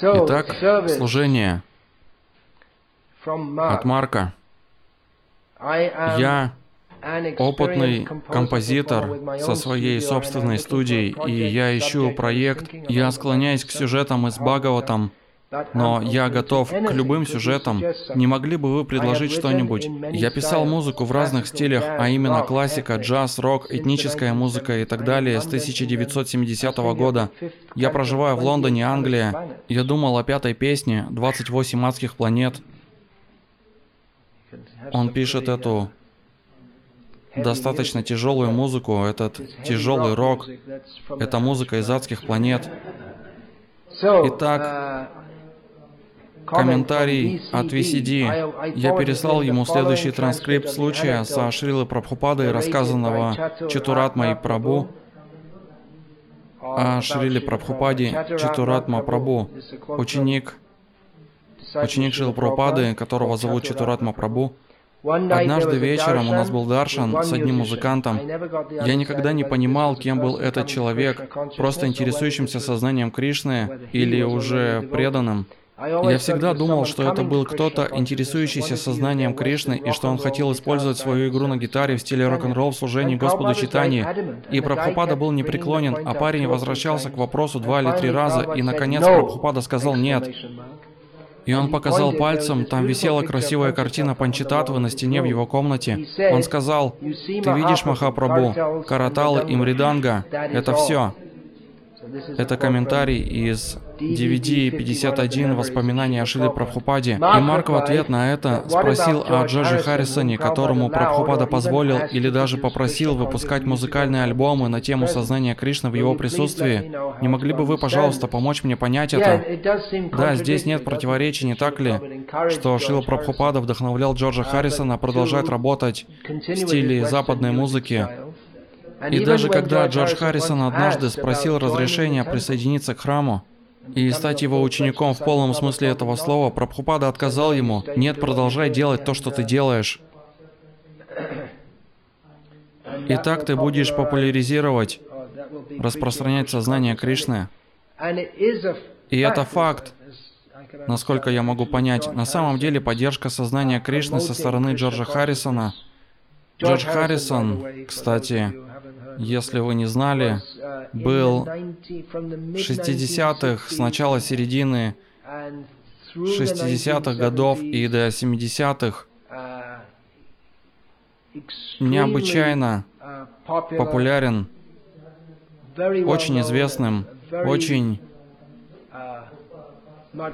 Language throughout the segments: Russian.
Итак, служение от Марка. Я опытный композитор со своей собственной студией, и я ищу проект. Я склоняюсь к сюжетам из Бхагаватам, но я готов к любым сюжетам. Не могли бы вы предложить что-нибудь? Я писал музыку в разных стилях, а именно классика, джаз, рок, этническая музыка и так далее с 1970 года. Я проживаю в Лондоне, Англия. Я думал о пятой песне «28 адских планет». Он пишет эту достаточно тяжелую музыку, этот тяжелый рок, это музыка из адских планет. Итак, комментарий от VCD. Я переслал ему следующий транскрипт случая со Шрилы Прабхупадой, рассказанного Чатуратмой Прабу. О Шриле Прабхупаде Чатуратма Прабу, ученик, ученик Шрилы Прабхупады, которого зовут Чатуратма Прабу. Однажды вечером у нас был даршан с одним музыкантом. Я никогда не понимал, кем был этот человек, просто интересующимся сознанием Кришны или уже преданным. Я всегда думал, что это был кто-то, интересующийся сознанием Кришны, и что он хотел использовать свою игру на гитаре в стиле рок-н-ролл в служении Господу Читани. И Прабхупада был непреклонен, а парень возвращался к вопросу два или три раза, и наконец Прабхупада сказал «нет». И он показал пальцем, там висела красивая картина Панчитатвы на стене в его комнате. Он сказал, «Ты видишь Махапрабху, Караталы и Мриданга? Это все». Это комментарий из DVD 51 «Воспоминания о Шиле Прабхупаде». И Марк в ответ на это спросил о Джорджи Харрисоне, которому Прабхупада позволил или даже попросил выпускать музыкальные альбомы на тему сознания Кришны в его присутствии. Не могли бы вы, пожалуйста, помочь мне понять это? Да, здесь нет противоречий, не так ли? Что Шила Прабхупада вдохновлял Джорджа Харрисона продолжать работать в стиле западной музыки, и даже когда Джордж Харрисон однажды спросил разрешения присоединиться к храму, и стать его учеником в полном смысле этого слова, Прабхупада отказал ему, «Нет, продолжай делать то, что ты делаешь». И так ты будешь популяризировать, распространять сознание Кришны. И это факт, насколько я могу понять. На самом деле поддержка сознания Кришны со стороны Джорджа Харрисона. Джордж Харрисон, кстати, если вы не знали, был 60-х, с начала середины 60-х годов и до 70-х необычайно популярен, очень известным, очень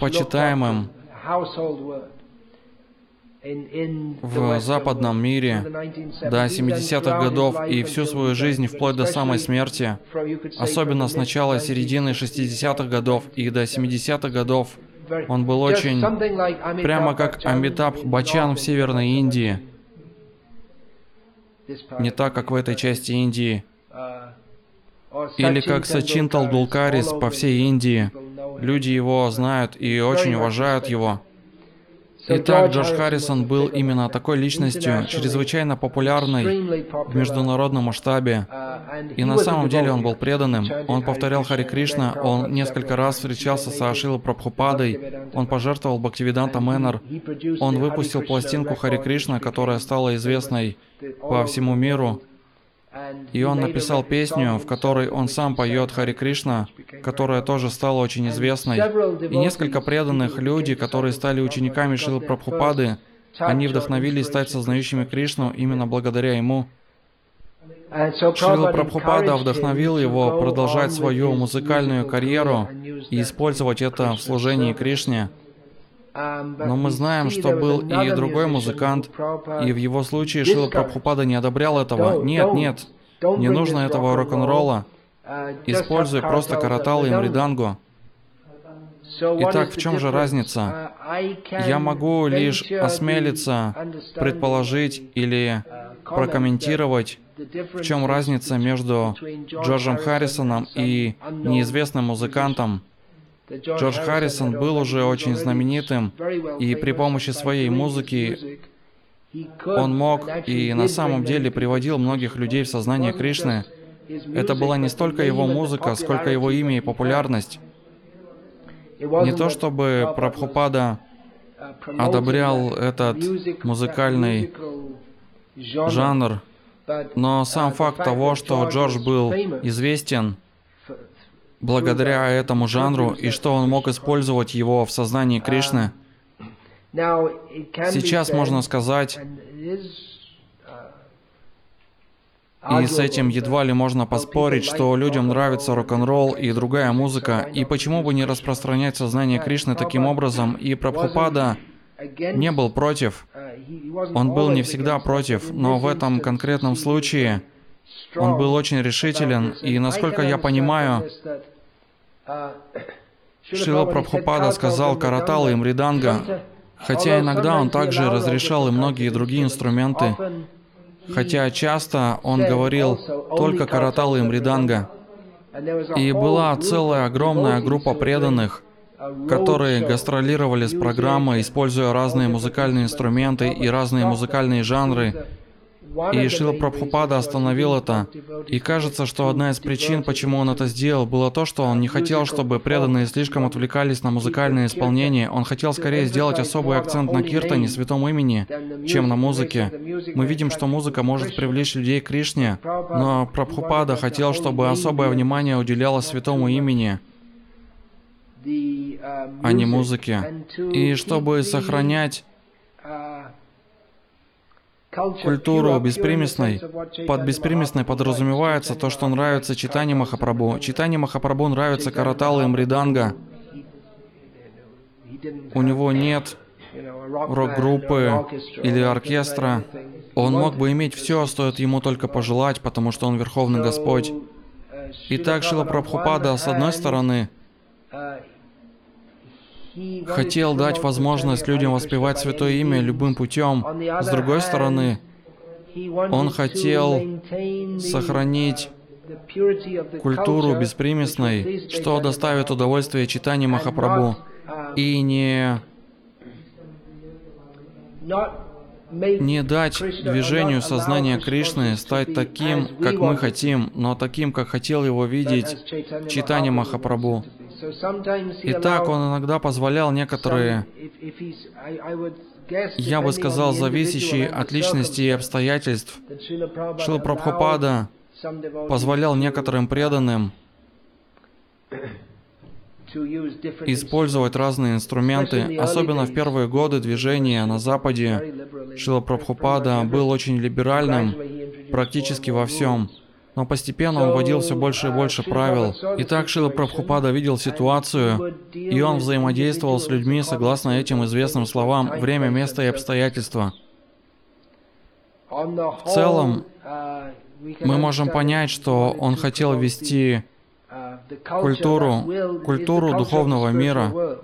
почитаемым в западном мире до 70-х годов и всю свою жизнь вплоть до самой смерти, особенно с начала середины 60-х годов и до 70-х годов, он был очень прямо как Амитабх Бачан в Северной Индии. Не так, как в этой части Индии. Или как Сачин Талдулкарис по всей Индии. Люди его знают и очень уважают его. Итак, Джордж Харрисон был именно такой личностью, чрезвычайно популярной в международном масштабе. И на самом деле он был преданным. Он повторял Хари Кришна, он несколько раз встречался с Ашилой Прабхупадой, он пожертвовал Бхактивиданта Мэннер, он выпустил пластинку Хари Кришна, которая стала известной по всему миру. И он написал песню, в которой он сам поет Хари Кришна, которая тоже стала очень известной. И несколько преданных людей, которые стали учениками Шилы Прабхупады, они вдохновились стать сознающими Кришну именно благодаря ему. Шрила Прабхупада вдохновил его продолжать свою музыкальную карьеру и использовать это в служении Кришне. Но мы знаем, что был и другой музыкант, и в его случае Шила Прабхупада не одобрял этого. Нет, нет, не нужно этого рок-н-ролла. Используй просто каратал и мридангу. Итак, в чем же разница? Я могу лишь осмелиться предположить или прокомментировать, в чем разница между Джорджем Харрисоном и неизвестным музыкантом, Джордж Харрисон был уже очень знаменитым, и при помощи своей музыки он мог и на самом деле приводил многих людей в сознание Кришны. Это была не столько его музыка, сколько его имя и популярность. Не то чтобы Прабхупада одобрял этот музыкальный жанр, но сам факт того, что Джордж был известен благодаря этому жанру и что он мог использовать его в сознании Кришны, сейчас можно сказать, и с этим едва ли можно поспорить, что людям нравится рок-н-ролл и другая музыка, и почему бы не распространять сознание Кришны таким образом, и Прабхупада не был против. Он был не всегда против, но в этом конкретном случае он был очень решителен, и насколько я понимаю, Шила Прабхупада сказал Каратал и Мриданга, хотя иногда он также разрешал и многие другие инструменты, хотя часто он говорил только Каратал и Мриданга. И была целая огромная группа преданных, которые гастролировали с программой, используя разные музыкальные инструменты и разные музыкальные жанры. И Шила Прабхупада остановил это. И кажется, что одна из причин, почему он это сделал, было то, что он не хотел, чтобы преданные слишком отвлекались на музыкальное исполнение. Он хотел скорее сделать особый акцент на киртане, святом имени, чем на музыке. Мы видим, что музыка может привлечь людей к Кришне, но Прабхупада хотел, чтобы особое внимание уделялось святому имени а не музыке. И чтобы сохранять культуру беспримесной, под беспримесной подразумевается то, что нравится Читани Махапрабху. Читани Махапрабху нравится Каратала и Мриданга. У него нет рок-группы или оркестра. Он мог бы иметь все, стоит ему только пожелать, потому что он Верховный Господь. Итак, Шила Прабхупада, с одной стороны, хотел дать возможность людям воспевать Святое Имя любым путем. С другой стороны, он хотел сохранить культуру беспримесной, что доставит удовольствие читанию Махапрабху, и не не дать движению сознания Кришны стать таким, как мы хотим, но таким, как хотел его видеть читание Махапрабху. Итак, он иногда позволял некоторые, я бы сказал, зависящие от личности и обстоятельств. Шила Прабхупада позволял некоторым преданным использовать разные инструменты, особенно в первые годы движения на Западе. Шила Прабхупада был очень либеральным практически во всем. Но постепенно он вводил все больше и больше правил. И так Шила Прабхупада видел ситуацию, и он взаимодействовал с людьми согласно этим известным словам «время, место и обстоятельства». В целом, мы можем понять, что он хотел вести культуру, культуру духовного мира,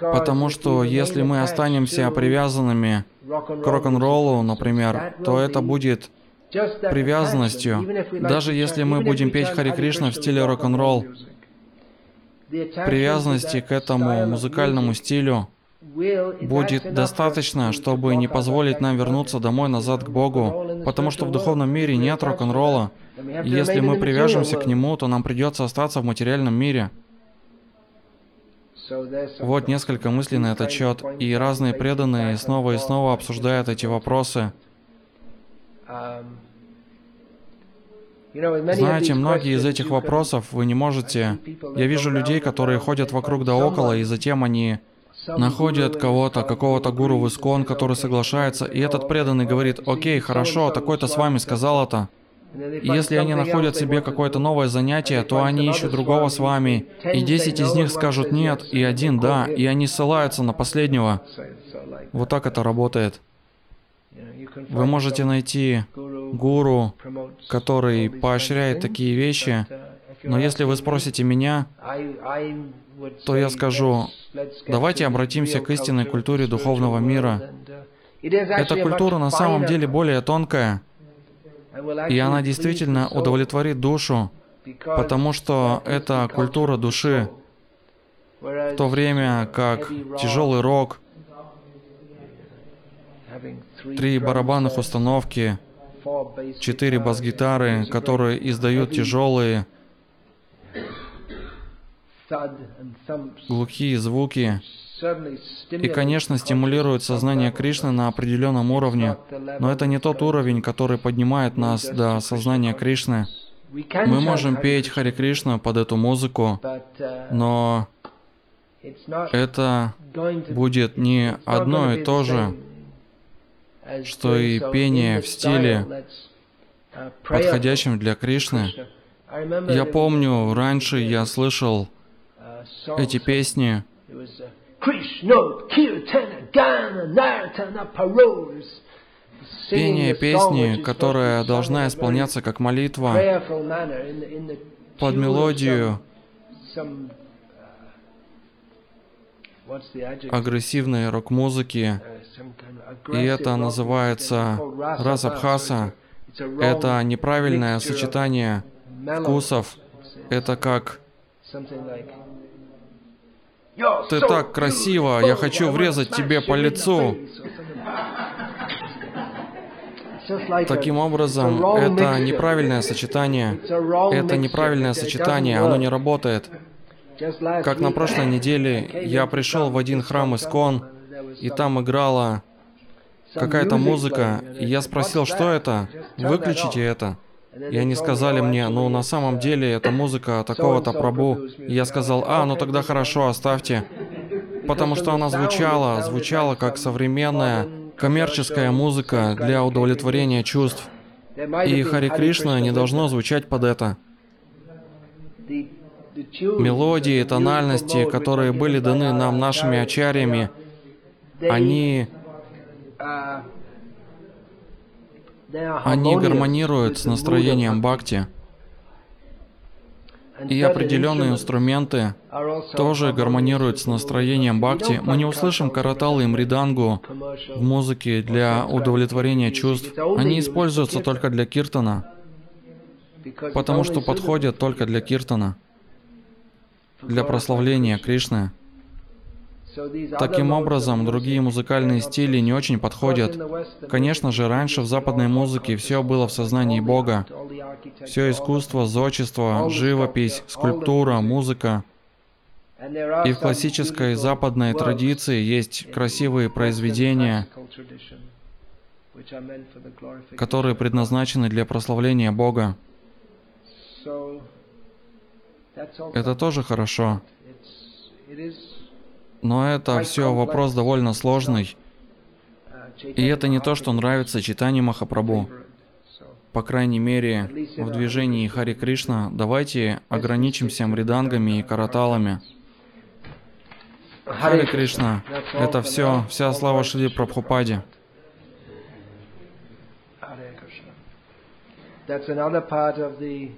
Потому что если мы останемся привязанными к рок-н-роллу, например, то это будет привязанностью, даже если мы будем петь Хари Кришна в стиле рок-н-ролл, привязанности к этому музыкальному стилю будет достаточно, чтобы не позволить нам вернуться домой назад к Богу, потому что в духовном мире нет рок-н-ролла. Если мы привяжемся к нему, то нам придется остаться в материальном мире. Вот несколько мыслей на этот счет, и разные преданные снова и снова обсуждают эти вопросы. Знаете, многие из этих вопросов вы не можете... Я вижу людей, которые ходят вокруг да около, и затем они находят кого-то, какого-то гуру в Искон, который соглашается, и этот преданный говорит, окей, хорошо, такой-то с вами сказал это. И если они находят себе какое-то новое занятие, то они ищут другого с вами, и десять из них скажут нет, и один да, и они ссылаются на последнего. Вот так это работает. Вы можете найти гуру, который поощряет такие вещи, но если вы спросите меня, то я скажу, давайте обратимся к истинной культуре духовного мира. Эта культура на самом деле более тонкая, и она действительно удовлетворит душу, потому что это культура души, в то время как тяжелый рок, три барабанных установки, четыре бас-гитары, которые издают тяжелые глухие звуки, и, конечно, стимулирует сознание Кришны на определенном уровне, но это не тот уровень, который поднимает нас до сознания Кришны. Мы можем петь Хари Кришна под эту музыку, но это будет не одно и то же, что и пение в стиле, подходящем для Кришны. Я помню, раньше я слышал эти песни, Пение песни, которая должна исполняться как молитва под мелодию агрессивной рок-музыки, и это называется расабхаса. Это неправильное сочетание вкусов. Это как ты так красиво, я хочу врезать тебе по лицу. Таким образом, это неправильное сочетание. Это неправильное сочетание, оно не работает. Как на прошлой неделе я пришел в один храм Искон, и там играла какая-то музыка, и я спросил, что это? Выключите это. И они сказали мне, ну на самом деле это музыка такого-то Прабу. И я сказал, а, ну тогда хорошо, оставьте. Потому что она звучала, звучала как современная коммерческая музыка для удовлетворения чувств. И Хари Кришна не должно звучать под это. Мелодии, тональности, которые были даны нам нашими ачарьями, они они гармонируют с настроением бхакти. И определенные инструменты тоже гармонируют с настроением бхакти. Мы не услышим караталы и мридангу в музыке для удовлетворения чувств. Они используются только для киртана, потому что подходят только для киртана, для прославления Кришны. Таким образом, другие музыкальные стили не очень подходят. Конечно же, раньше в западной музыке все было в сознании Бога. Все искусство, зодчество, живопись, скульптура, музыка. И в классической западной традиции есть красивые произведения, которые предназначены для прославления Бога. Это тоже хорошо. Но это все вопрос довольно сложный. И это не то, что нравится читанию Махапрабху. По крайней мере, в движении Хари Кришна давайте ограничимся мридангами и караталами. Хари Кришна, это все, вся слава Шри Прабхупаде. That's another part of the